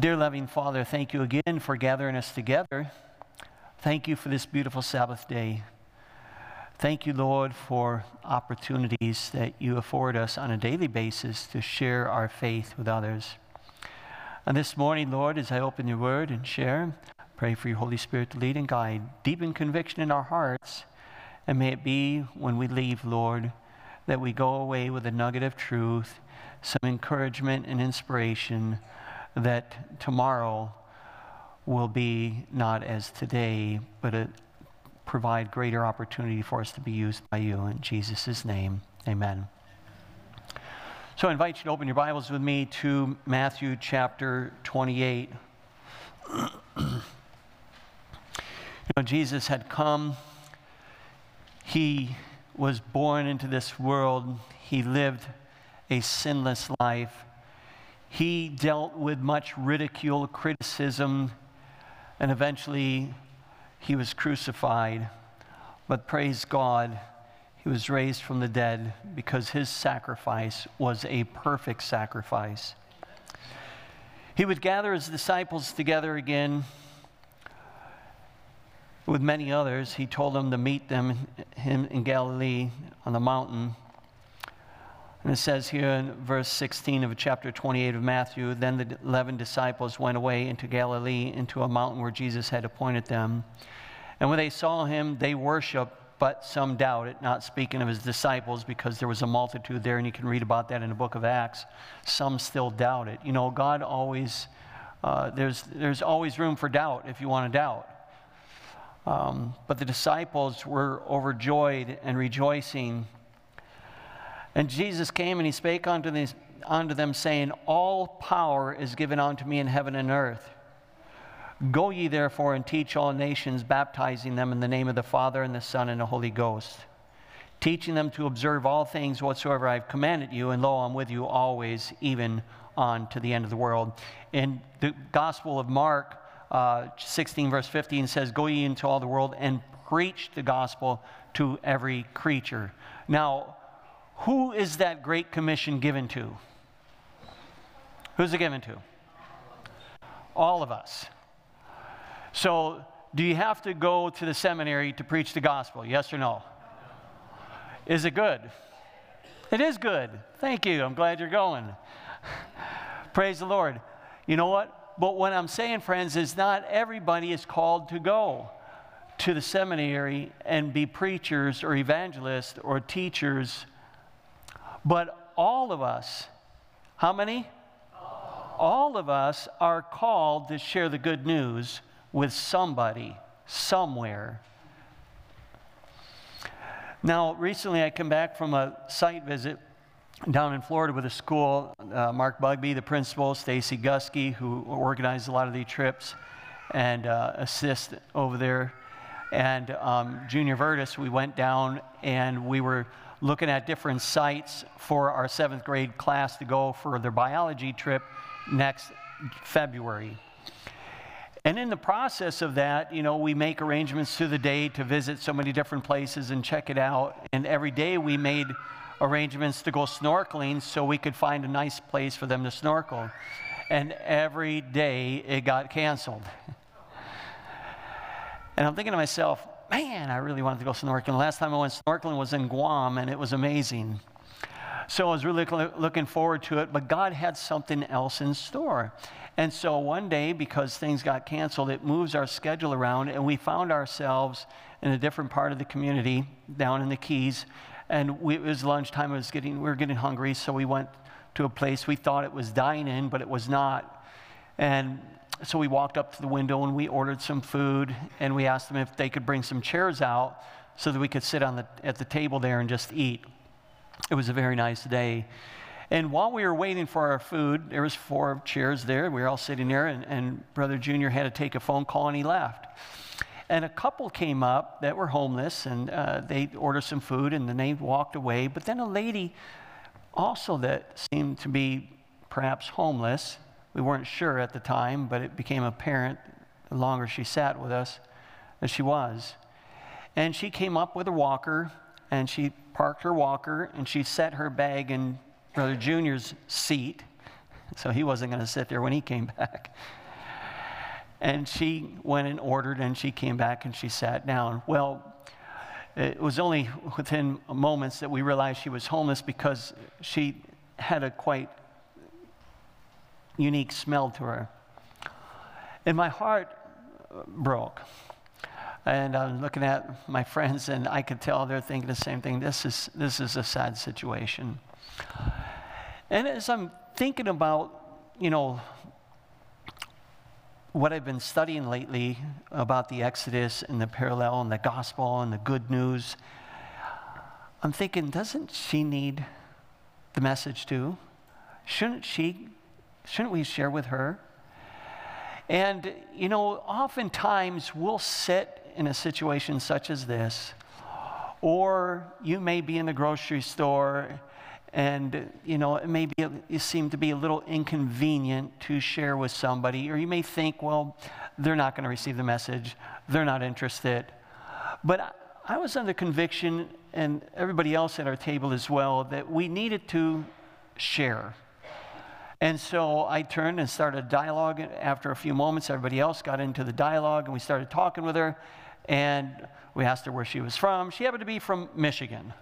Dear loving Father, thank you again for gathering us together. Thank you for this beautiful Sabbath day. Thank you, Lord, for opportunities that you afford us on a daily basis to share our faith with others. And this morning, Lord, as I open your word and share, pray for your Holy Spirit to lead and guide, deepen conviction in our hearts, and may it be when we leave, Lord, that we go away with a nugget of truth, some encouragement and inspiration that tomorrow will be not as today, but a, provide greater opportunity for us to be used by you. In Jesus' name, amen. So I invite you to open your Bibles with me to Matthew chapter 28. you know, Jesus had come, he was born into this world, he lived a sinless life. He dealt with much ridicule, criticism, and eventually he was crucified. But praise God, he was raised from the dead because his sacrifice was a perfect sacrifice. He would gather his disciples together again with many others. He told them to meet them him in Galilee on the mountain. And it says here in verse 16 of chapter 28 of Matthew Then the 11 disciples went away into Galilee, into a mountain where Jesus had appointed them. And when they saw him, they worshiped, but some doubted, not speaking of his disciples, because there was a multitude there, and you can read about that in the book of Acts. Some still doubted. You know, God always, uh, there's, there's always room for doubt if you want to doubt. Um, but the disciples were overjoyed and rejoicing and Jesus came and he spake unto, these, unto them, saying, All power is given unto me in heaven and earth. Go ye therefore and teach all nations, baptizing them in the name of the Father and the Son and the Holy Ghost, teaching them to observe all things whatsoever I have commanded you, and lo, I'm with you always, even on to the end of the world. In the Gospel of Mark, uh, 16, verse 15 says, Go ye into all the world and preach the gospel to every creature. Now, who is that great commission given to? Who's it given to? All of us. So, do you have to go to the seminary to preach the gospel? Yes or no? Is it good? It is good. Thank you. I'm glad you're going. Praise the Lord. You know what? But what I'm saying, friends, is not everybody is called to go to the seminary and be preachers or evangelists or teachers but all of us, how many? All of us are called to share the good news with somebody, somewhere. Now, recently I come back from a site visit down in Florida with a school. Uh, Mark Bugby, the principal, Stacy Gusky, who organized a lot of these trips and uh, assist over there, and um, Junior Vertus. We went down and we were looking at different sites for our seventh grade class to go for their biology trip next February. And in the process of that, you know, we make arrangements through the day to visit so many different places and check it out. And every day we made arrangements to go snorkeling so we could find a nice place for them to snorkel. And every day it got canceled. and I'm thinking to myself, man, I really wanted to go snorkeling. Last time I went snorkeling was in Guam, and it was amazing. So I was really looking forward to it, but God had something else in store. And so one day, because things got canceled, it moves our schedule around, and we found ourselves in a different part of the community down in the Keys. And we, it was lunchtime. was getting, we were getting hungry, so we went to a place we thought it was dine in, but it was not. And so we walked up to the window and we ordered some food and we asked them if they could bring some chairs out so that we could sit on the, at the table there and just eat. It was a very nice day. And while we were waiting for our food, there was four chairs there. We were all sitting there, and, and Brother Junior had to take a phone call, and he left. And a couple came up that were homeless, and uh, they ordered some food, and then they walked away. But then a lady, also that seemed to be perhaps homeless, we weren't sure at the time, but it became apparent the longer she sat with us that she was. And she came up with a walker and she parked her walker and she set her bag in Brother Junior's seat. so he wasn't going to sit there when he came back. And she went and ordered, and she came back and she sat down. Well, it was only within moments that we realized she was homeless because she had a quite unique smell to her. And my heart uh, broke. And I'm looking at my friends, and I could tell they're thinking the same thing. This is, this is a sad situation. And as I'm thinking about, you know, what I've been studying lately about the Exodus and the parallel and the gospel and the good news, I'm thinking, doesn't she need the message too? Shouldn't she, shouldn't we share with her? And, you know, oftentimes we'll sit in a situation such as this, or you may be in the grocery store and you know it may be it seem to be a little inconvenient to share with somebody or you may think well they're not going to receive the message they're not interested but I, was under conviction and everybody else at our table as well that we needed to share and so I turned and started a dialogue. After a few moments, everybody else got into the dialogue, and we started talking with her. And we asked her where she was from. She happened to be from Michigan.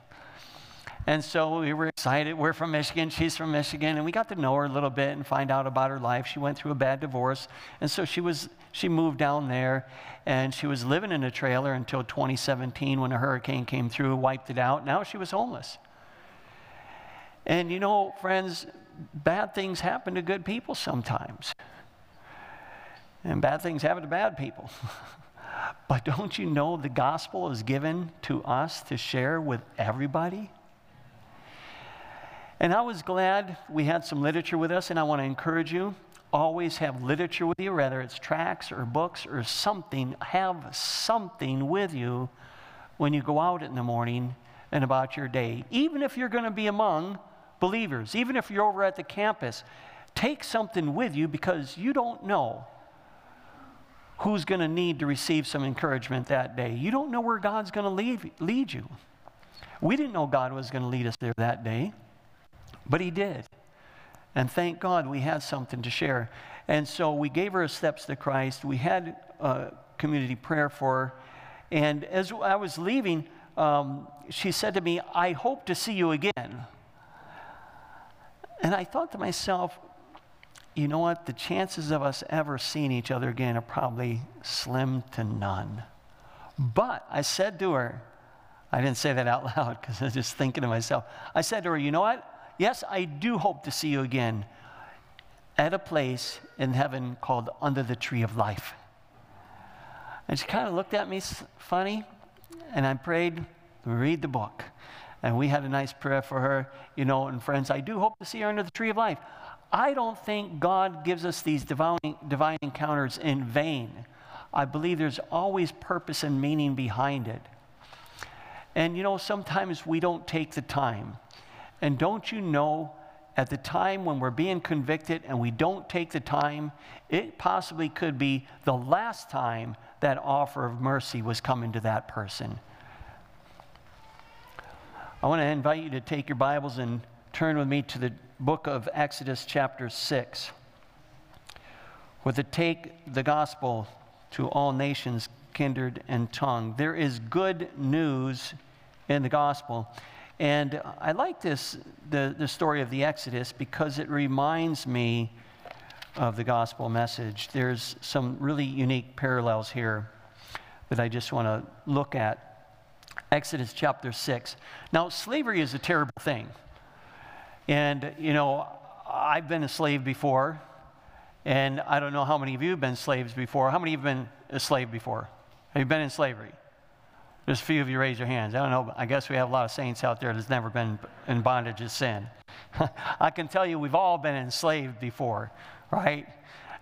And so we were excited. We're from Michigan, she's from Michigan, and we got to know her a little bit and find out about her life. She went through a bad divorce, and so she was she moved down there and she was living in a trailer until 2017 when a hurricane came through, wiped it out. Now she was homeless. And you know, friends, bad things happen to good people sometimes. And bad things happen to bad people. but don't you know the gospel is given to us to share with everybody? And I was glad we had some literature with us, and I want to encourage you always have literature with you, whether it's tracts or books or something. Have something with you when you go out in the morning and about your day. Even if you're going to be among believers, even if you're over at the campus, take something with you because you don't know who's going to need to receive some encouragement that day. You don't know where God's going to lead, lead you. We didn't know God was going to lead us there that day. But he did. And thank God we had something to share. And so we gave her a steps to Christ. We had a community prayer for her. And as I was leaving, um, she said to me, I hope to see you again. And I thought to myself, you know what? The chances of us ever seeing each other again are probably slim to none. But I said to her, I didn't say that out loud because I was just thinking to myself. I said to her, you know what? Yes, I do hope to see you again at a place in heaven called Under the Tree of Life. And she kind of looked at me funny, and I prayed, read the book. And we had a nice prayer for her, you know, and friends, I do hope to see her under the tree of life. I don't think God gives us these divine, divine encounters in vain. I believe there's always purpose and meaning behind it. And you know, sometimes we don't take the time. And don't you know, at the time when we're being convicted and we don't take the time, it possibly could be the last time that offer of mercy was coming to that person. I want to invite you to take your Bibles and turn with me to the book of Exodus, chapter 6, with the take the gospel to all nations, kindred, and tongue. There is good news in the gospel. And I like this, the, the story of the Exodus, because it reminds me of the gospel message. There's some really unique parallels here that I just want to look at. Exodus chapter 6. Now, slavery is a terrible thing. And, you know, I've been a slave before, and I don't know how many of you have been slaves before. How many of you have been a slave before? Have you been in slavery? There's a few of you raise your hands. I don't know. but I guess we have a lot of saints out there that's never been in bondage of sin. I can tell you we've all been enslaved before, right?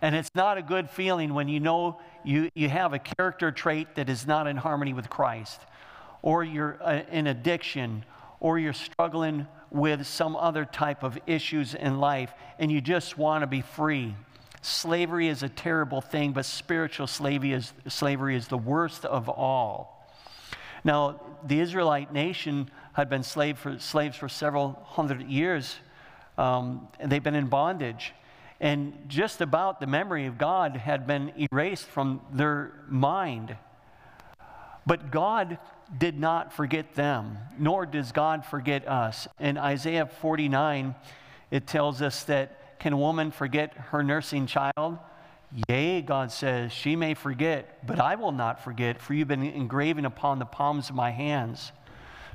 And it's not a good feeling when you know you, you have a character trait that is not in harmony with Christ, or you're uh, in addiction, or you're struggling with some other type of issues in life, and you just want to be free. Slavery is a terrible thing, but spiritual slavery is, slavery is the worst of all. Now, the Israelite nation had been slave for, slaves for several hundred years. Um, and they've been in bondage. and just about the memory of God had been erased from their mind. But God did not forget them, nor does God forget us. In Isaiah 49, it tells us that can a woman forget her nursing child? Yea, God says, she may forget, but I will not forget, for you've been engraven upon the palms of my hands.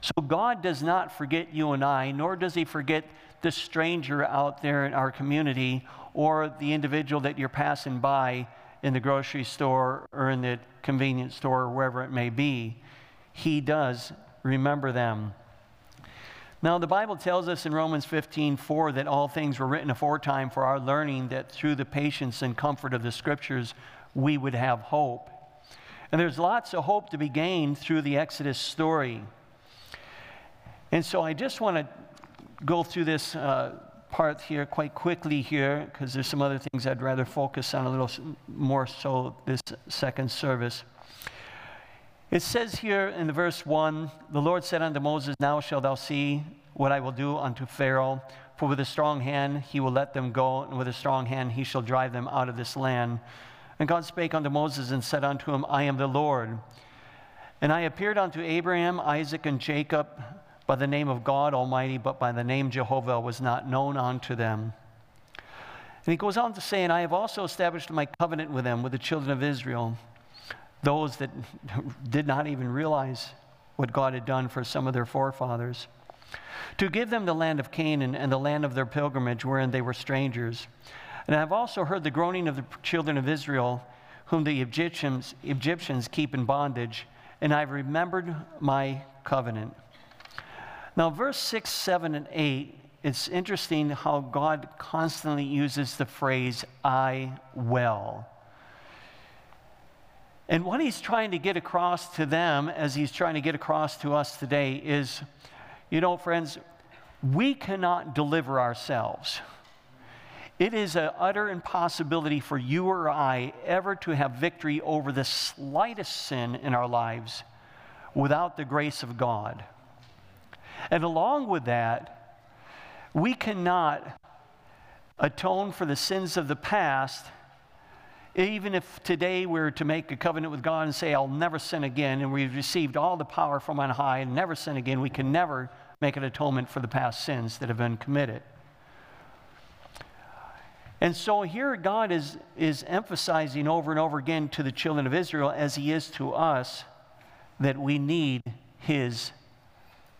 So God does not forget you and I, nor does he forget the stranger out there in our community or the individual that you're passing by in the grocery store or in the convenience store or wherever it may be. He does remember them. Now, the Bible tells us in Romans 15 4 that all things were written aforetime for our learning, that through the patience and comfort of the scriptures, we would have hope. And there's lots of hope to be gained through the Exodus story. And so I just want to go through this uh, part here quite quickly here because there's some other things I'd rather focus on a little more so this second service. It says here in the verse 1 The Lord said unto Moses, Now shalt thou see what I will do unto Pharaoh. For with a strong hand he will let them go, and with a strong hand he shall drive them out of this land. And God spake unto Moses and said unto him, I am the Lord. And I appeared unto Abraham, Isaac, and Jacob by the name of God Almighty, but by the name Jehovah was not known unto them. And he goes on to say, And I have also established my covenant with them, with the children of Israel, those that did not even realize what God had done for some of their forefathers, to give them the land of Canaan and the land of their pilgrimage, wherein they were strangers. And I have also heard the groaning of the children of Israel, whom the Egyptians, Egyptians keep in bondage, and I've remembered my covenant. Now, verse 6, 7, and 8, it's interesting how God constantly uses the phrase, I will. And what he's trying to get across to them, as he's trying to get across to us today, is you know, friends, we cannot deliver ourselves. It is an utter impossibility for you or I ever to have victory over the slightest sin in our lives without the grace of God. And along with that, we cannot atone for the sins of the past, even if today we are to make a covenant with God and say, I'll never sin again, and we've received all the power from on high and never sin again, we can never make an atonement for the past sins that have been committed. And so here God is, is emphasizing over and over again to the children of Israel, as He is to us, that we need His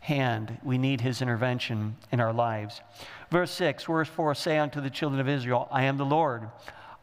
hand. We need his intervention in our lives. Verse 6, verse 4 say unto the children of Israel, I am the Lord.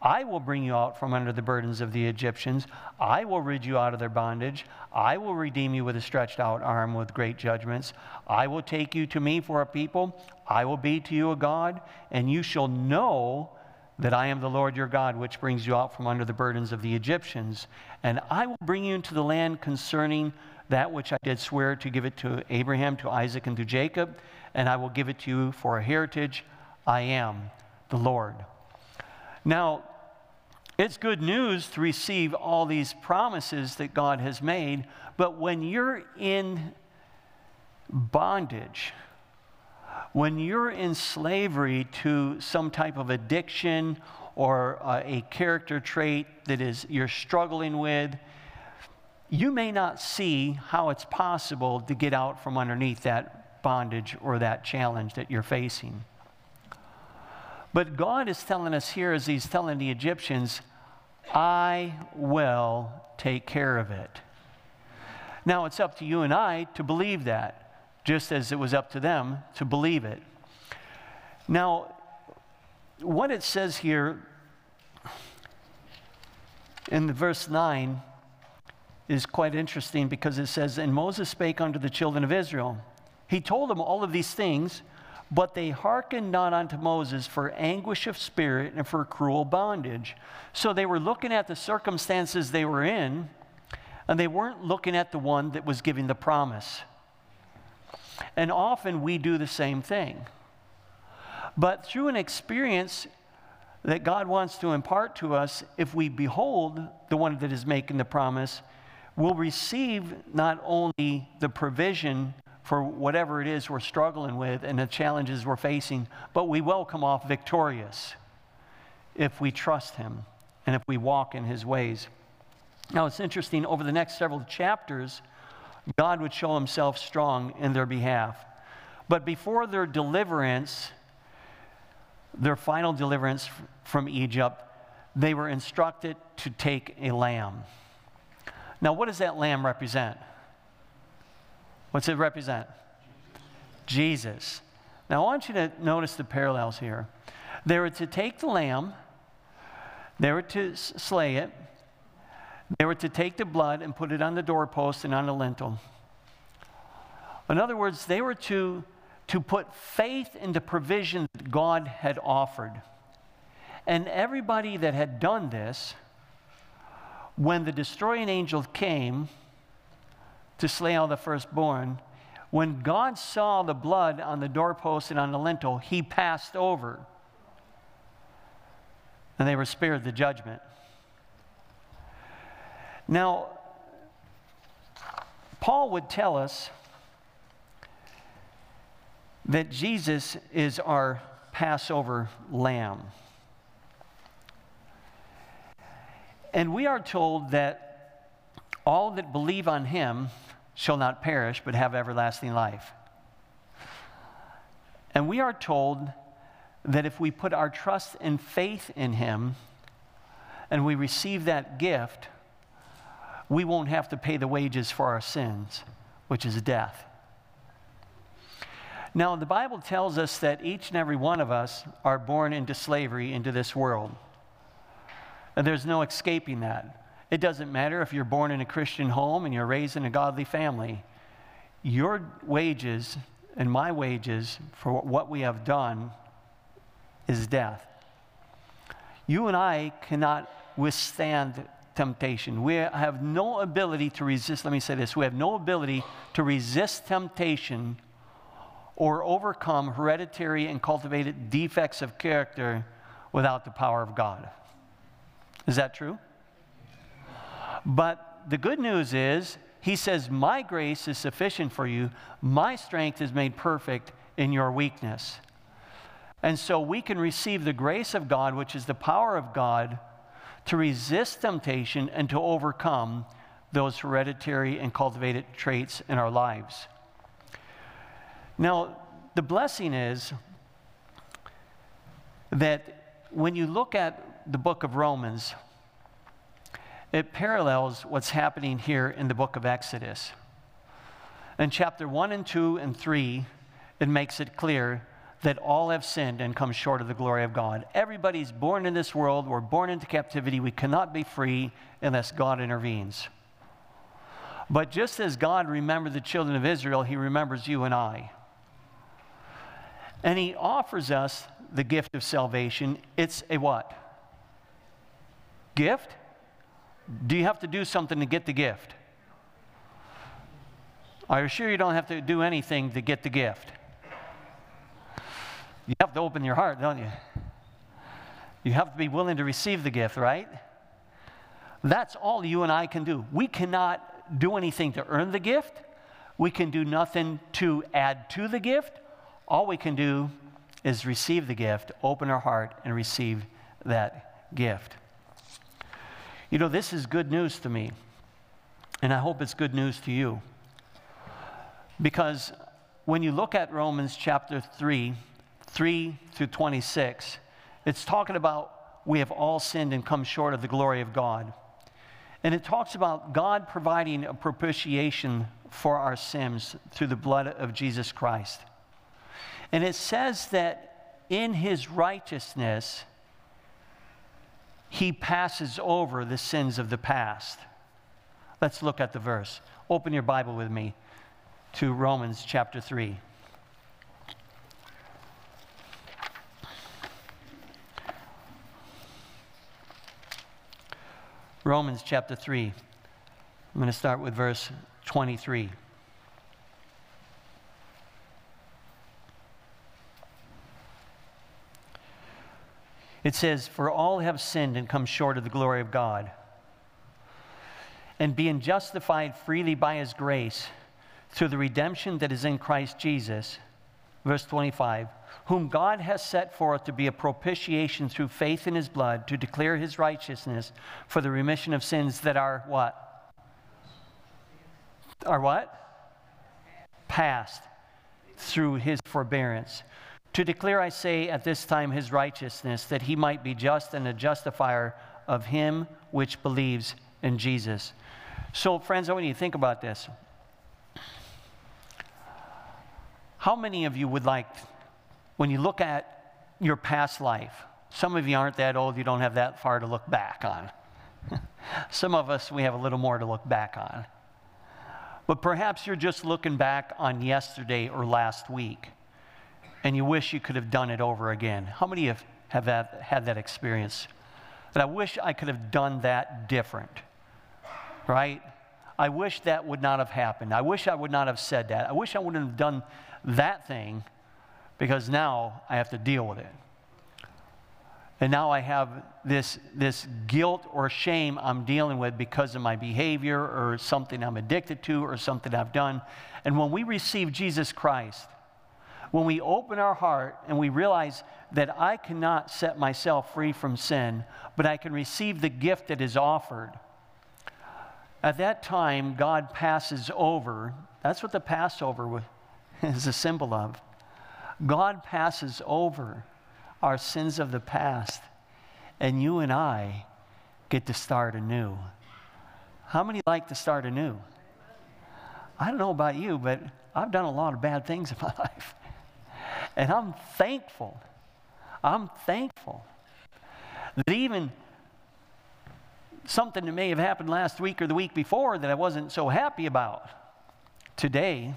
I will bring you out from under the burdens of the Egyptians. I will rid you out of their bondage. I will redeem you with a stretched out arm with great judgments. I will take you to me for a people. I will be to you a God, and you shall know that I am the Lord your God, which brings you out from under the burdens of the Egyptians. And I will bring you into the land concerning that which I did swear to give it to Abraham, to Isaac, and to Jacob, and I will give it to you for a heritage. I am the Lord. Now, it's good news to receive all these promises that God has made, but when you're in bondage, when you're in slavery to some type of addiction or uh, a character trait that is you're struggling with, you may not see how it's possible to get out from underneath that bondage or that challenge that you're facing. But God is telling us here, as He's telling the Egyptians, I will take care of it. Now, it's up to you and I to believe that, just as it was up to them to believe it. Now, what it says here in the verse 9 is quite interesting because it says, And Moses spake unto the children of Israel. He told them all of these things, but they hearkened not unto Moses for anguish of spirit and for cruel bondage. So they were looking at the circumstances they were in, and they weren't looking at the one that was giving the promise. And often we do the same thing. But through an experience that God wants to impart to us, if we behold the one that is making the promise, we'll receive not only the provision for whatever it is we're struggling with and the challenges we're facing, but we will come off victorious. if we trust him and if we walk in his ways. Now, it's interesting, over the next several chapters, God would show himself strong in their behalf. But before their deliverance, their final deliverance from Egypt, they were instructed to take a lamb. Now, what does that lamb represent? What's it represent? Jesus. Now, I want you to notice the parallels here. They were to take the lamb, they were to slay it, they were to take the blood and put it on the doorpost and on the lintel. In other words, they were to, to put faith in the provision that God had offered. And everybody that had done this, when the destroying angel came to slay all the firstborn, when God saw the blood on the doorpost and on the lintel, he passed over. And they were spared the judgment. Now, Paul would tell us that Jesus is our Passover lamb. And we are told that all that believe on him shall not perish, but have everlasting life. And we are told that if we put our trust and faith in him and we receive that gift, we won't have to pay the wages for our sins, which is death. Now, the Bible tells us that each and every one of us are born into slavery into this world. And there's no escaping that. It doesn't matter if you're born in a Christian home and you're raised in a godly family. Your wages and my wages for what we have done is death. You and I cannot withstand temptation. We have no ability to resist, let me say this, we have no ability to resist temptation or overcome hereditary and cultivated defects of character without the power of God. Is that true? But the good news is, he says, My grace is sufficient for you. My strength is made perfect in your weakness. And so we can receive the grace of God, which is the power of God, to resist temptation and to overcome those hereditary and cultivated traits in our lives. Now, the blessing is that when you look at the book of Romans, it parallels what's happening here in the book of Exodus. In chapter 1 and 2 and 3, it makes it clear that all have sinned and come short of the glory of God. Everybody's born in this world. We're born into captivity. We cannot be free unless God intervenes. But just as God remembered the children of Israel, He remembers you and I. And He offers us the gift of salvation. It's a what? Gift? Do you have to do something to get the gift? I assure you don't have to do anything to get the gift? You have to open your heart, don't you? You have to be willing to receive the gift, right? That's all you and I can do. We cannot do anything to earn the gift. We can do nothing to add to the gift. All we can do is receive the gift, open our heart, and receive that gift. You know, this is good news to me, and I hope it's good news to you. Because when you look at Romans chapter 3, 3 through 26, it's talking about we have all sinned and come short of the glory of God. And it talks about God providing a propitiation for our sins through the blood of Jesus Christ. And it says that in his righteousness, he passes over the sins of the past. Let's look at the verse. Open your Bible with me to Romans chapter 3. Romans chapter 3. I'm going to start with verse 23. It says, For all have sinned and come short of the glory of God. And being justified freely by his grace through the redemption that is in Christ Jesus, verse 25, whom God has set forth to be a propitiation through faith in his blood to declare his righteousness for the remission of sins that are what? Are what? Past through his forbearance. To declare, I say, at this time his righteousness, that he might be just and a justifier of him which believes in Jesus. So, friends, I want you to think about this. How many of you would like, when you look at your past life, some of you aren't that old, you don't have that far to look back on. some of us, we have a little more to look back on. But perhaps you're just looking back on yesterday or last week and you wish you could have done it over again. How many have, have that, had that experience? That I wish I could have done that different, right? I wish that would not have happened. I wish I would not have said that. I wish I wouldn't have done that thing because now I have to deal with it. And now I have this, this guilt or shame I'm dealing with because of my behavior or something I'm addicted to or something I've done. And when we receive Jesus Christ, when we open our heart and we realize that I cannot set myself free from sin, but I can receive the gift that is offered, at that time, God passes over. That's what the Passover is a symbol of. God passes over our sins of the past, and you and I get to start anew. How many like to start anew? I don't know about you, but I've done a lot of bad things in my life. And I'm thankful. I'm thankful that even something that may have happened last week or the week before that I wasn't so happy about, today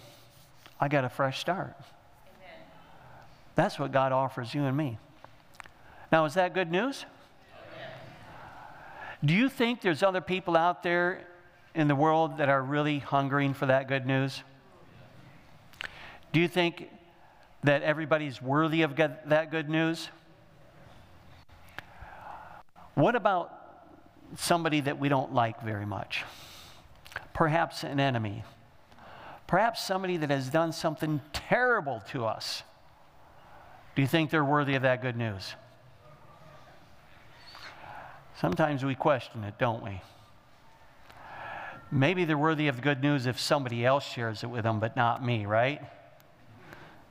I got a fresh start. Amen. That's what God offers you and me. Now, is that good news? Amen. Do you think there's other people out there in the world that are really hungering for that good news? Do you think that everybody's worthy of that good news? What about somebody that we don't like very much? Perhaps an enemy. Perhaps somebody that has done something terrible to us. Do you think they're worthy of that good news? Sometimes we question it, don't we? Maybe they're worthy of the good news if somebody else shares it with them, but not me, right?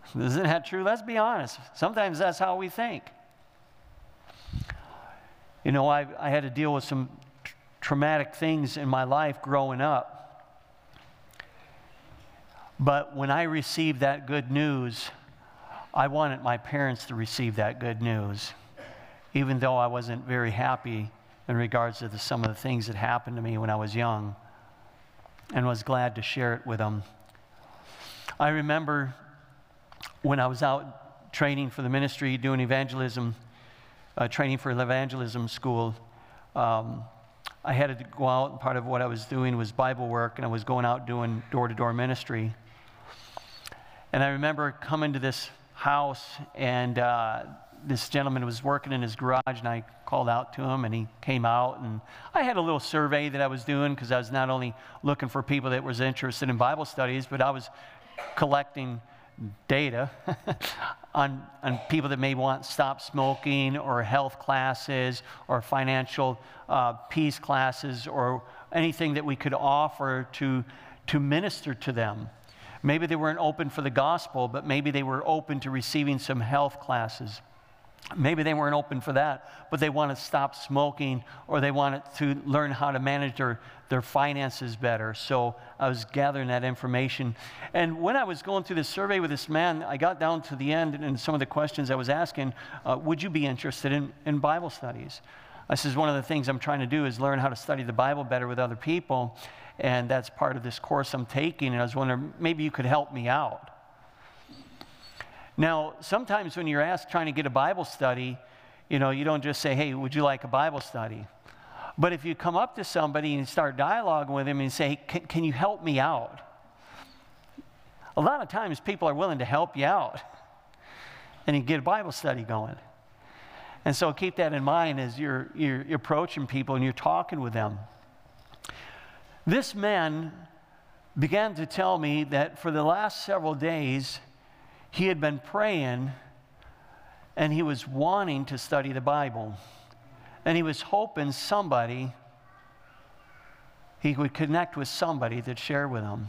Isn't that true? Let's be honest. Sometimes that's how we think. You know, I, I had to deal with some tr- traumatic things in my life growing up. But when I received that good news, I wanted my parents to receive that good news, even though I wasn't very happy in regards to the, some of the things that happened to me when I was young, and was glad to share it with them. I remember when I was out training for the ministry, doing evangelism, uh, training for evangelism school, um, I had to go out, and part of what I was doing was Bible work, and I was going out doing door to door ministry. And I remember coming to this house, and uh, this gentleman was working in his garage, and I called out to him, and he came out, and I had a little survey that I was doing because I was not only looking for people that was interested in Bible studies, but I was collecting data on, on people that may want stop smoking or health classes or financial uh, peace classes or anything that we could offer to, to minister to them. Maybe they weren't open for the gospel, but maybe they were open to receiving some health classes. Maybe they weren't open for that, but they want to stop smoking or they want to learn how to manage their, their finances better. So I was gathering that information. And when I was going through this survey with this man, I got down to the end and some of the questions I was asking uh, Would you be interested in, in Bible studies? I says, One of the things I'm trying to do is learn how to study the Bible better with other people. And that's part of this course I'm taking. And I was wondering, maybe you could help me out. Now, sometimes when you're asked trying to get a Bible study, you know, you don't just say, hey, would you like a Bible study? But if you come up to somebody and start dialoguing with them and say, can, can you help me out? A lot of times people are willing to help you out and you get a Bible study going. And so keep that in mind as you're, you're, you're approaching people and you're talking with them. This man began to tell me that for the last several days, he had been praying and he was wanting to study the Bible. And he was hoping somebody, he would connect with somebody that shared with him.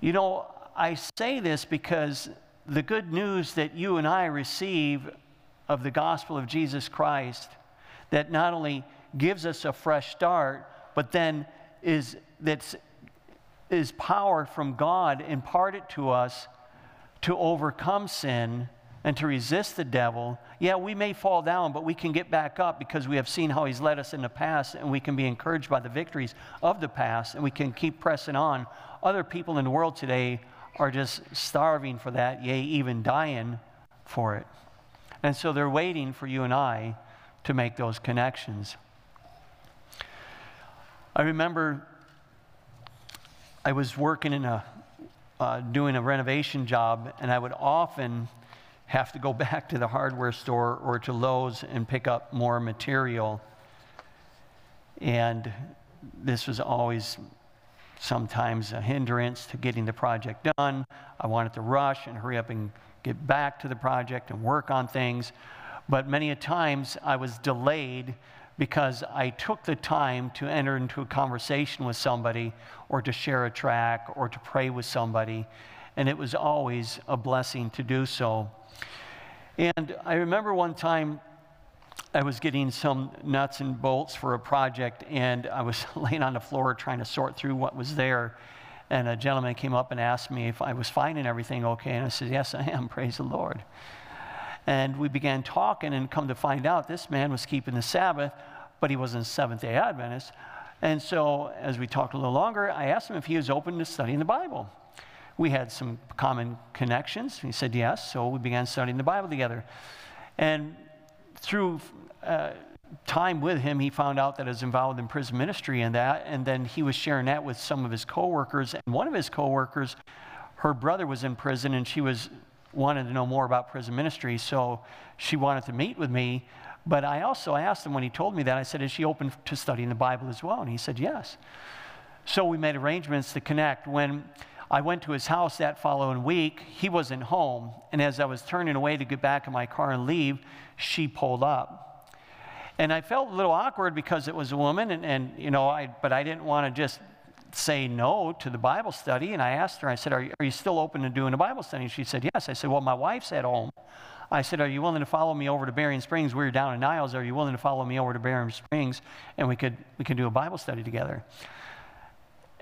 You know, I say this because the good news that you and I receive of the gospel of Jesus Christ that not only gives us a fresh start, but then is that's is power from God imparted to us to overcome sin and to resist the devil. Yeah, we may fall down, but we can get back up because we have seen how he's led us in the past and we can be encouraged by the victories of the past and we can keep pressing on. Other people in the world today are just starving for that, yea, even dying for it. And so they're waiting for you and I to make those connections. I remember I was working in a, uh, doing a renovation job, and I would often have to go back to the hardware store or to Lowe's and pick up more material. And this was always sometimes a hindrance to getting the project done. I wanted to rush and hurry up and get back to the project and work on things. But many a times I was delayed because I took the time to enter into a conversation with somebody or to share a track or to pray with somebody. And it was always a blessing to do so. And I remember one time I was getting some nuts and bolts for a project, and I was laying on the floor trying to sort through what was there. And a gentleman came up and asked me if I was finding everything okay. And I said, Yes, I am. Praise the Lord. And we began talking, and come to find out, this man was keeping the Sabbath, but he wasn't Seventh day Adventist. And so, as we talked a little longer, I asked him if he was open to studying the Bible. We had some common connections. He said yes, so we began studying the Bible together. And through uh, time with him, he found out that I was involved in prison ministry and that, and then he was sharing that with some of his coworkers. And one of his coworkers, her brother was in prison, and she was wanted to know more about prison ministry, so she wanted to meet with me. But I also asked him when he told me that, I said, Is she open to studying the Bible as well? And he said, Yes. So we made arrangements to connect. When I went to his house that following week, he wasn't home. And as I was turning away to get back in my car and leave, she pulled up. And I felt a little awkward because it was a woman, and, and you know, I, but I didn't want to just say no to the Bible study. And I asked her, I said, are you, are you still open to doing a Bible study? And she said, Yes. I said, Well, my wife's at home. I said, Are you willing to follow me over to Berrien Springs? We are down in Niles. Are you willing to follow me over to Berrien Springs? And we could, we could do a Bible study together.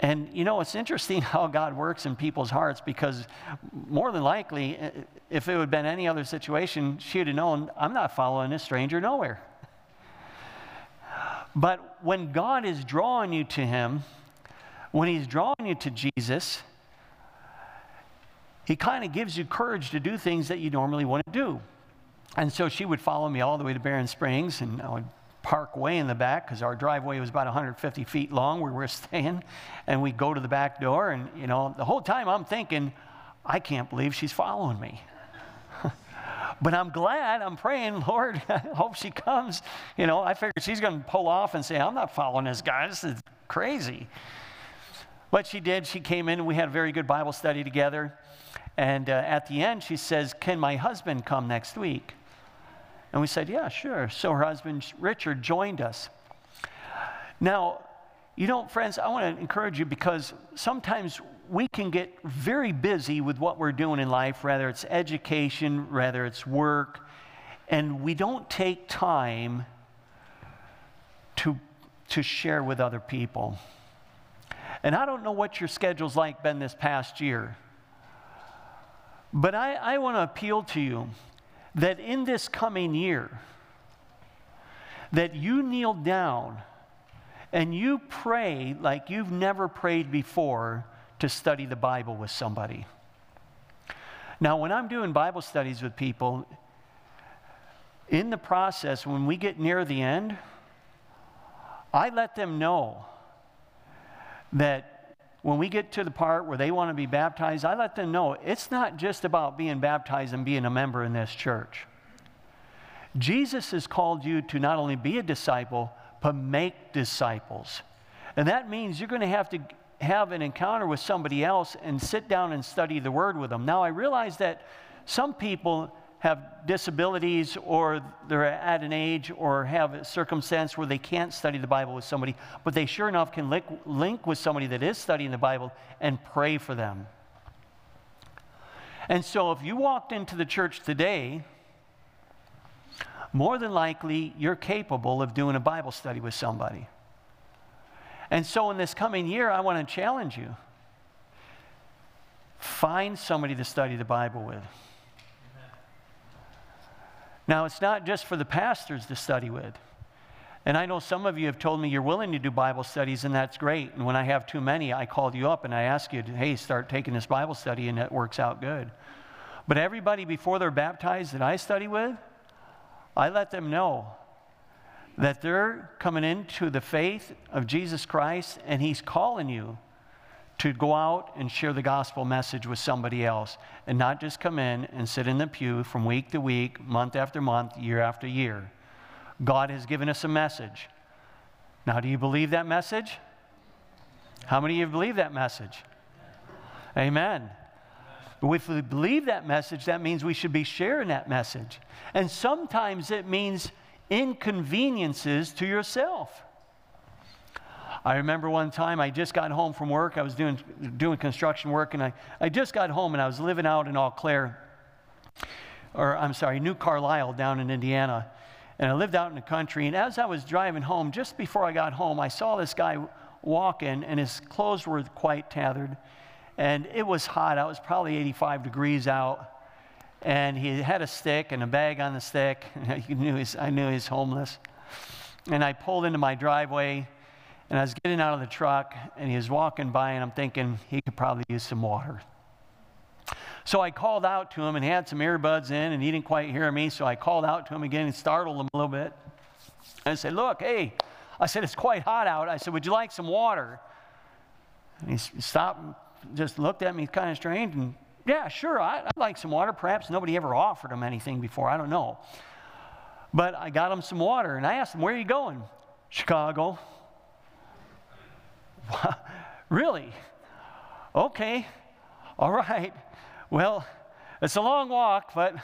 And you know, it's interesting how God works in people's hearts because more than likely, if it have been any other situation, she would have known, I'm not following this stranger nowhere. But when God is drawing you to Him, when He's drawing you to Jesus, He kind of gives you courage to do things that you normally wouldn't do. And so she would follow me all the way to Berrien Springs, and I would park way in the back because our driveway was about 150 feet long where we were staying. And we'd go to the back door, and you know, the whole time I'm thinking, I can't believe she's following me. but I'm glad, I'm praying, Lord, I hope she comes. You know, I figured she's going to pull off and say, I'm not following this guy. This is crazy. But she did. She came in and we had a very good Bible study together. And uh, at the end, she says, Can my husband come next week? And we said, Yeah, sure. So her husband, Richard, joined us. Now, you know, friends, I want to encourage you because sometimes we can get very busy with what we're doing in life, whether it's education, whether it's work, and we don't take time to, to share with other people. And I don't know what your schedule's like been this past year. But I, I want to appeal to you that in this coming year, that you kneel down and you pray like you've never prayed before to study the Bible with somebody. Now, when I'm doing Bible studies with people, in the process, when we get near the end, I let them know that when we get to the part where they want to be baptized, I let them know it's not just about being baptized and being a member in this church. Jesus has called you to not only be a disciple, but make disciples. And that means you're going to have to have an encounter with somebody else and sit down and study the Word with them. Now, I realize that some people have disabilities or they're at an age or have a circumstance where they can't study the Bible with somebody, but they sure enough can link, link with somebody that is studying the Bible and pray for them. And so if you walked into the church today, more than likely you're capable of doing a Bible study with somebody. And so in this coming year, I want to challenge you. Find somebody to study the Bible with. Now, it's not just for the pastors to study with. And I know some of you have told me you're willing to do Bible studies, and that's great. And when I have too many, I called you up and I ask you, hey, start taking this Bible study, and it works out good. But everybody before they're baptized that I study with, I let them know that they're coming into the faith of Jesus Christ, and He's calling you to go out and share the gospel message with somebody else and not just come in and sit in the pew from week to week, month after month, year after year. God has given us a message. Now, do you believe that message? How many of you believe that message? Amen. If we believe that message, that means we should be sharing that message. And sometimes it means inconveniences to yourself. I remember one time I just got home from work. I was doing, doing construction work, and I, I just got home and I was living out in Eau Claire, or I'm sorry, New Carlisle down in Indiana. And I lived out in the country. And as I was driving home, just before I got home, I saw this guy walking, and his clothes were quite tattered. And it was hot. It was probably 85 degrees out. And he had a stick and a bag on the stick. I knew he's, I knew he was homeless. And I pulled into my driveway and I was getting out of the truck, and he was walking by, and I'm thinking he could probably use some water. So I called out to him and had some earbuds in, and he didn't quite hear me. So I called out to him again and startled him a little bit. I said, Look, hey, I said, it's quite hot out. I said, Would you like some water? And he stopped and just looked at me kind of strange, and yeah, sure, I, would like some water. Perhaps nobody ever offered him anything before. I don't know. But I got him some water, and I asked him, Where are you going? Chicago. really? Okay. All right. Well, it's a long walk, but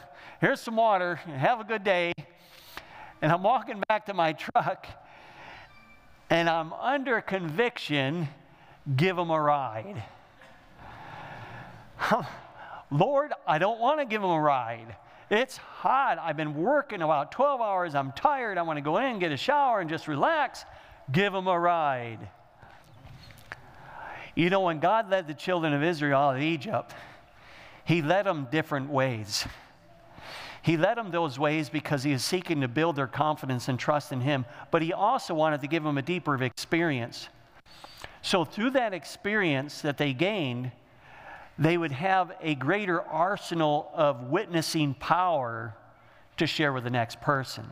here's some water. Have a good day. And I'm walking back to my truck, and I'm under conviction give him a ride. Lord, I don't want to give him a ride. It's hot. I've been working about 12 hours. I'm tired. I want to go in, get a shower, and just relax. Give him a ride. You know, when God led the children of Israel out of Egypt, He led them different ways. He led them those ways because He was seeking to build their confidence and trust in Him, but He also wanted to give them a deeper experience. So, through that experience that they gained, they would have a greater arsenal of witnessing power to share with the next person.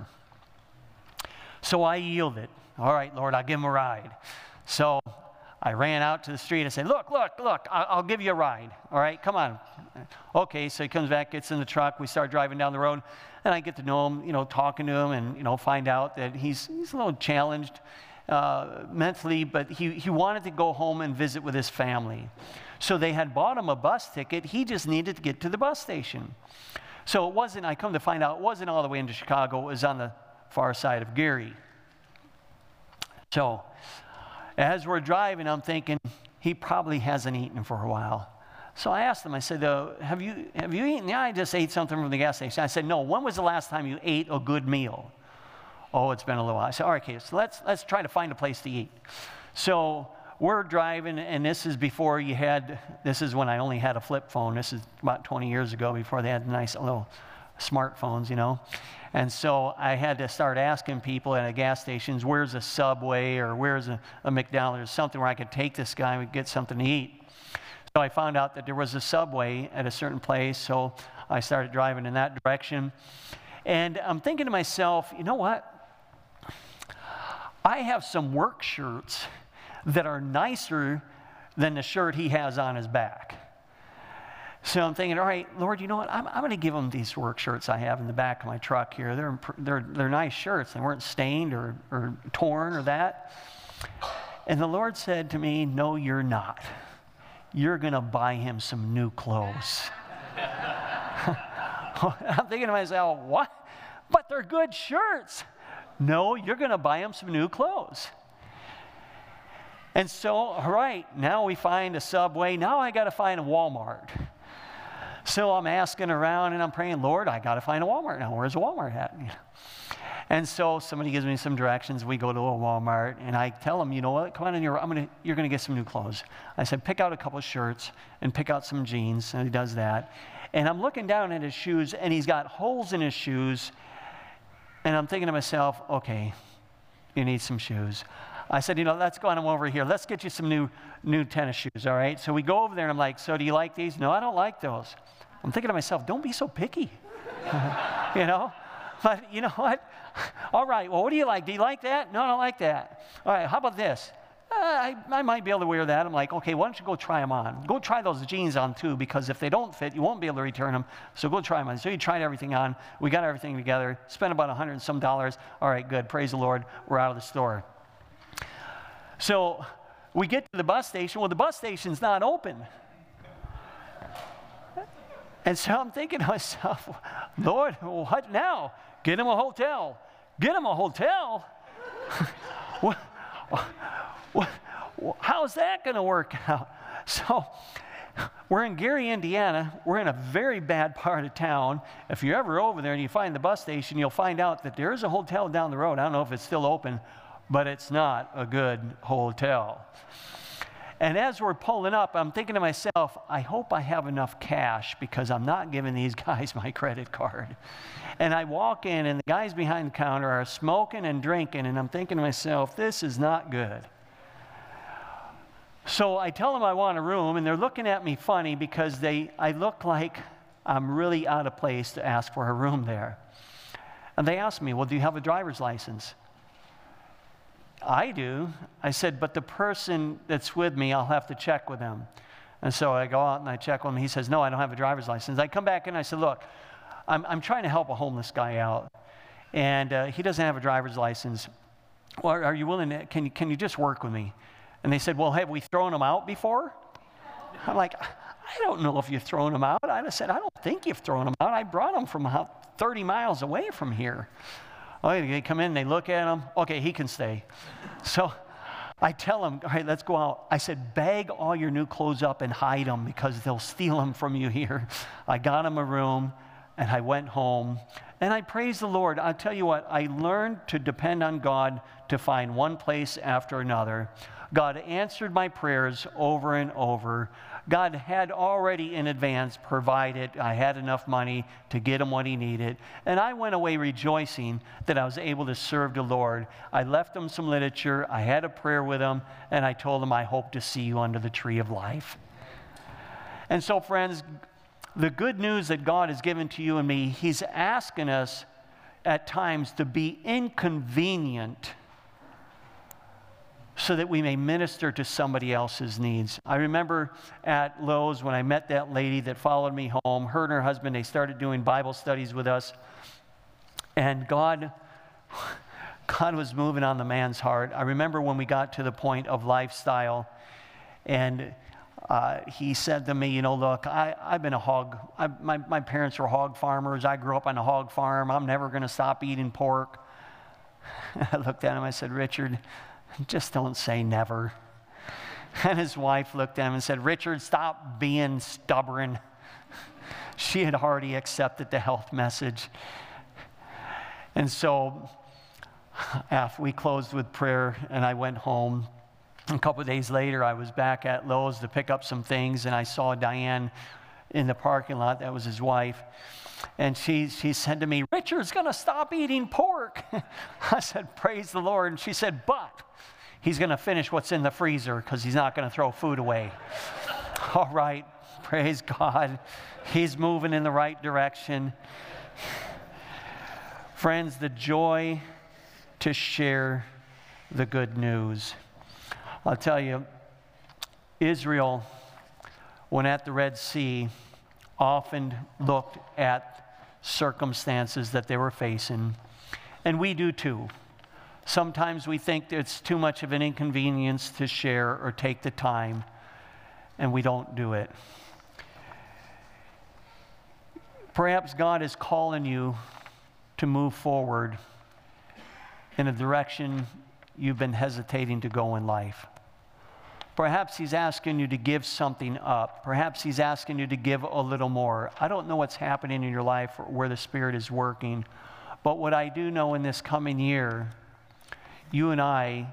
So I yielded. All right, Lord, I'll give him a ride. So I ran out to the street and said, Look, look, look, I'll, give you a ride. All right, come on. Okay, so he comes back, gets in the truck. We start driving down the road, and I get to know him, you know, talking to him, and, you know, find out that he's, he's a little challenged uh, mentally, but he, he wanted to go home and visit with his family. So they had bought him a bus ticket. He just needed to get to the bus station. So it wasn't, I come to find out, it wasn't all the way into Chicago, it was on the far side of Gary. So, as we're driving, I'm thinking, he probably hasn't eaten for a while. So I asked him, I said, uh, have, you, have you eaten? Yeah, I just ate something from the gas station. I said, no, when was the last time you ate a good meal? Oh, it's been a little while. I said, all right, okay, so let's, let's try to find a place to eat. So we're driving, and this is before you had, this is when I only had a flip phone. This is about 20 years ago before they had nice little smartphones, you know. And so I had to start asking people at gas stations, where's a Subway or where's a, a McDonald's, something where I could take this guy and get something to eat. So I found out that there was a Subway at a certain place, so I started driving in that direction. And I'm thinking to myself, you know what? I have some work shirts that are nicer than the shirt he has on his back. So I'm thinking, all right, Lord, you know what? I'm, I'm going to give them these work shirts I have in the back of my truck here. They're, they're, they're nice shirts. They weren't stained or, or torn or that. And the Lord said to me, No, you're not. You're going to buy him some new clothes. I'm thinking to myself, What? But they're good shirts. No, you're going to buy him some new clothes. And so, all right, now we find a subway. Now I got to find a Walmart. So I'm asking around and I'm praying, Lord, I got to find a Walmart now. Where's a Walmart at? And so somebody gives me some directions. We go to a Walmart, and I tell them, you know what? Come on in here. I'm gonna, you're going to get some new clothes. I said, pick out a couple shirts and pick out some jeans. And he does that. And I'm looking down at his shoes, and he's got holes in his shoes. And I'm thinking to myself, okay, you need some shoes. I said, you know, let's go on over here. Let's get you some new, new tennis shoes, all right? So we go over there, and I'm like, so do you like these? No, I don't like those. I'm thinking to myself, don't be so picky. you know? But you know what? All right, well, what do you like? Do you like that? No, I don't like that. All right, how about this? Uh, I, I might be able to wear that. I'm like, okay, why don't you go try them on? Go try those jeans on too, because if they don't fit, you won't be able to return them. So go try them on. So he tried everything on. We got everything together, spent about a hundred and some dollars. All right, good. Praise the Lord. We're out of the store. So we get to the bus station. Well, the bus station's not open. And so I'm thinking to myself, Lord, what now? Get him a hotel. Get him a hotel? what, what, how's that going to work out? So we're in Gary, Indiana. We're in a very bad part of town. If you're ever over there and you find the bus station, you'll find out that there is a hotel down the road. I don't know if it's still open, but it's not a good hotel. And as we're pulling up, I'm thinking to myself, I hope I have enough cash because I'm not giving these guys my credit card. And I walk in, and the guys behind the counter are smoking and drinking, and I'm thinking to myself, this is not good. So I tell them I want a room, and they're looking at me funny because they, I look like I'm really out of place to ask for a room there. And they ask me, Well, do you have a driver's license? I do. I said, But the person that's with me, I'll have to check with them. And so I go out and I check with him. He says, No, I don't have a driver's license. I come back and I said, Look, I'm, I'm trying to help a homeless guy out, and uh, he doesn't have a driver's license. Well, are you willing to, can you, can you just work with me? And they said, Well, have we thrown him out before? I'm like, I don't know if you've thrown him out. I said, I don't think you've thrown him out. I brought him from about 30 miles away from here. Oh, they come in, they look at him. Okay, he can stay. So I tell him, all right, let's go out. I said, bag all your new clothes up and hide them because they'll steal them from you here. I got him a room and I went home and I praised the Lord. I'll tell you what, I learned to depend on God to find one place after another. God answered my prayers over and over. God had already in advance provided, I had enough money to get him what he needed. And I went away rejoicing that I was able to serve the Lord. I left him some literature, I had a prayer with him, and I told him, I hope to see you under the tree of life. And so, friends, the good news that God has given to you and me, He's asking us at times to be inconvenient so that we may minister to somebody else's needs. I remember at Lowe's when I met that lady that followed me home, her and her husband, they started doing Bible studies with us. And God, God was moving on the man's heart. I remember when we got to the point of lifestyle, and uh, he said to me, You know, look, I, I've been a hog. I, my, my parents were hog farmers. I grew up on a hog farm. I'm never going to stop eating pork. I looked at him. I said, Richard, just don't say never. And his wife looked at him and said, Richard, stop being stubborn. She had already accepted the health message. And so, after we closed with prayer and I went home, a couple days later, I was back at Lowe's to pick up some things, and I saw Diane in the parking lot. That was his wife. And she, she said to me, Richard's going to stop eating pork. I said, Praise the Lord. And she said, But he's going to finish what's in the freezer because he's not going to throw food away. All right, praise God. He's moving in the right direction. Friends, the joy to share the good news. I'll tell you, Israel, when at the Red Sea, often looked at circumstances that they were facing, and we do too. Sometimes we think it's too much of an inconvenience to share or take the time, and we don't do it. Perhaps God is calling you to move forward in a direction you've been hesitating to go in life. Perhaps He's asking you to give something up. Perhaps He's asking you to give a little more. I don't know what's happening in your life or where the Spirit is working, but what I do know in this coming year, you and I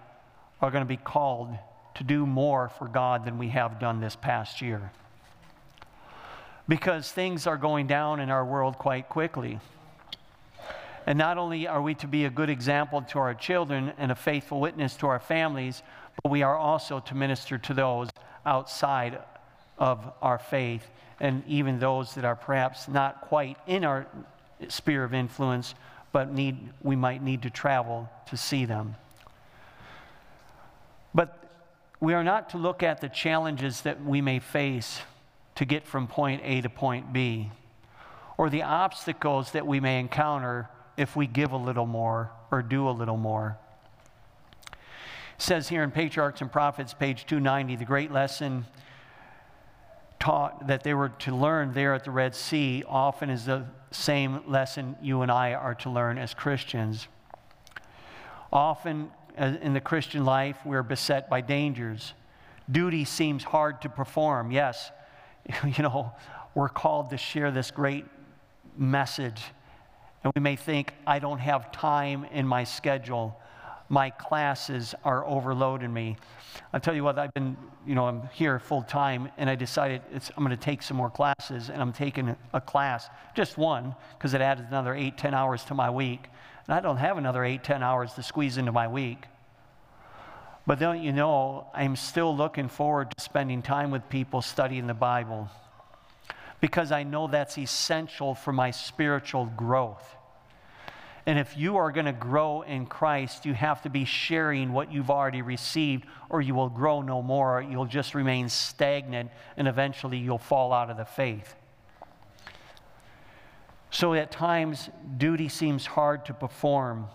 are going to be called to do more for God than we have done this past year. Because things are going down in our world quite quickly. And not only are we to be a good example to our children and a faithful witness to our families, but we are also to minister to those outside of our faith and even those that are perhaps not quite in our sphere of influence, but need, we might need to travel to see them. We are not to look at the challenges that we may face to get from point A to point B, or the obstacles that we may encounter if we give a little more or do a little more. It says here in Patriarchs and Prophets, page 290, the great lesson taught that they were to learn there at the Red Sea often is the same lesson you and I are to learn as Christians. Often in the Christian life, we're beset by dangers. Duty seems hard to perform. Yes, you know, we're called to share this great message and we may think, I don't have time in my schedule. My classes are overloading me. I'll tell you what, I've been, you know, I'm here full time, and I decided I'm going to take some more classes, and I'm taking a class, just one, because it added another eight, ten hours to my week. And I don't have another eight, ten hours to squeeze into my week. But don't you know, I'm still looking forward to spending time with people studying the Bible because I know that's essential for my spiritual growth. And if you are going to grow in Christ, you have to be sharing what you've already received, or you will grow no more. You'll just remain stagnant, and eventually you'll fall out of the faith. So at times, duty seems hard to perform.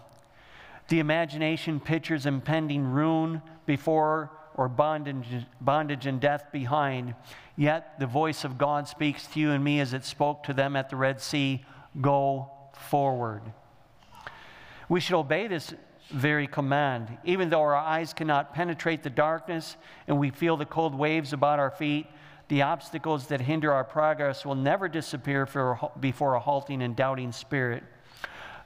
The imagination pictures impending ruin before or bondage, bondage and death behind. Yet the voice of God speaks to you and me as it spoke to them at the Red Sea go forward. We should obey this very command. Even though our eyes cannot penetrate the darkness and we feel the cold waves about our feet, the obstacles that hinder our progress will never disappear for, before a halting and doubting spirit.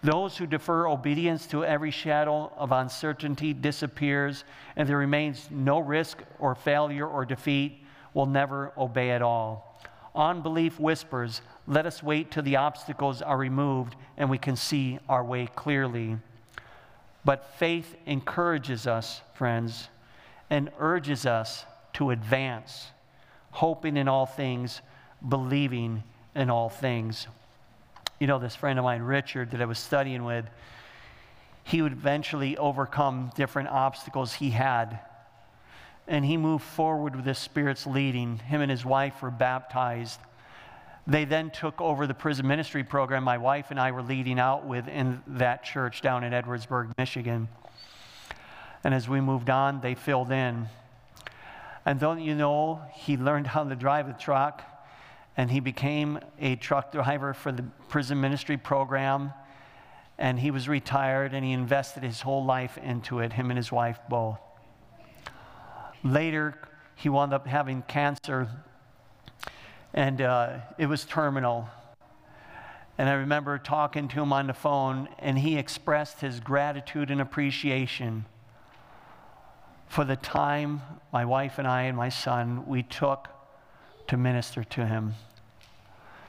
Those who defer obedience to every shadow of uncertainty disappears, and there remains no risk or failure or defeat, will never obey at all. Unbelief whispers, Let us wait till the obstacles are removed and we can see our way clearly. But faith encourages us, friends, and urges us to advance, hoping in all things, believing in all things you know, this friend of mine, Richard, that I was studying with, he would eventually overcome different obstacles he had. And he moved forward with the Spirit's leading. Him and his wife were baptized. They then took over the prison ministry program my wife and I were leading out with in that church down in Edwardsburg, Michigan. And as we moved on, they filled in. And don't you know, he learned how to drive a truck and he became a truck driver for the prison ministry program. And he was retired and he invested his whole life into it, him and his wife both. Later, he wound up having cancer, and uh, it was terminal. And I remember talking to him on the phone, and he expressed his gratitude and appreciation for the time my wife and I and my son we took to minister to him.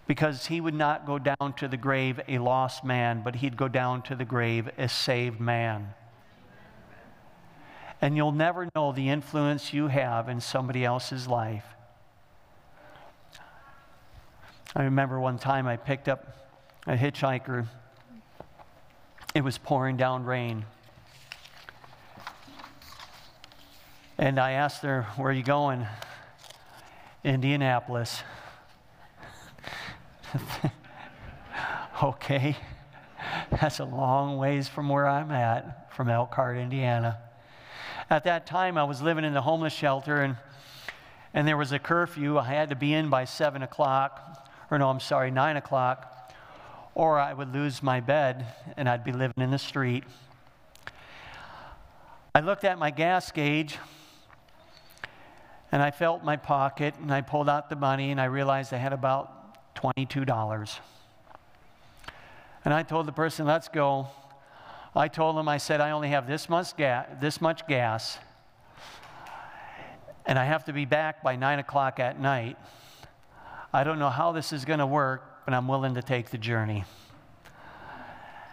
Because he would not go down to the grave a lost man, but he'd go down to the grave a saved man. And you'll never know the influence you have in somebody else's life. I remember one time I picked up a hitchhiker. It was pouring down rain. And I asked her, Where are you going? Indianapolis. okay. That's a long ways from where I'm at, from Elkhart, Indiana. At that time, I was living in the homeless shelter, and, and there was a curfew. I had to be in by 7 o'clock, or no, I'm sorry, 9 o'clock, or I would lose my bed and I'd be living in the street. I looked at my gas gauge and I felt my pocket and I pulled out the money and I realized I had about $22. And I told the person, let's go. I told him, I said, I only have this much, ga- this much gas and I have to be back by 9 o'clock at night. I don't know how this is going to work, but I'm willing to take the journey.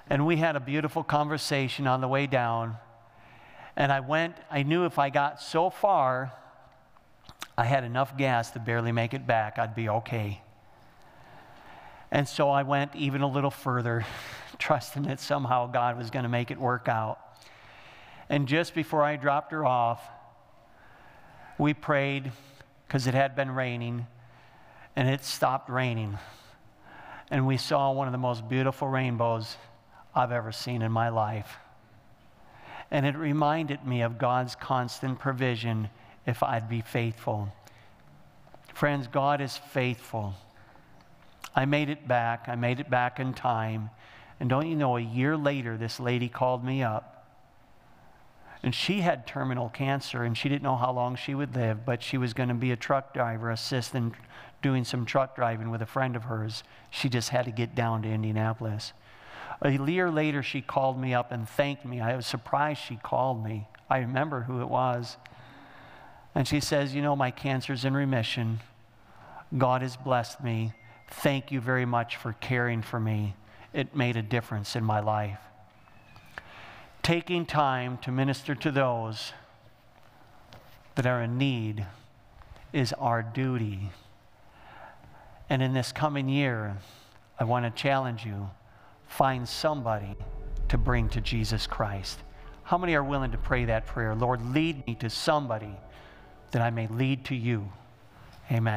And we had a beautiful conversation on the way down. And I went, I knew if I got so far, I had enough gas to barely make it back, I'd be okay. And so I went even a little further, trusting that somehow God was going to make it work out. And just before I dropped her off, we prayed because it had been raining and it stopped raining. And we saw one of the most beautiful rainbows I've ever seen in my life. And it reminded me of God's constant provision if I'd be faithful. Friends, God is faithful. I made it back. I made it back in time. And don't you know, a year later, this lady called me up. And she had terminal cancer, and she didn't know how long she would live, but she was going to be a truck driver, assistant, doing some truck driving with a friend of hers. She just had to get down to Indianapolis. A year later, she called me up and thanked me. I was surprised she called me. I remember who it was. And she says, You know, my cancer's in remission. God has blessed me. Thank you very much for caring for me. It made a difference in my life. Taking time to minister to those that are in need is our duty. And in this coming year, I want to challenge you find somebody to bring to Jesus Christ. How many are willing to pray that prayer? Lord, lead me to somebody that I may lead to you. Amen.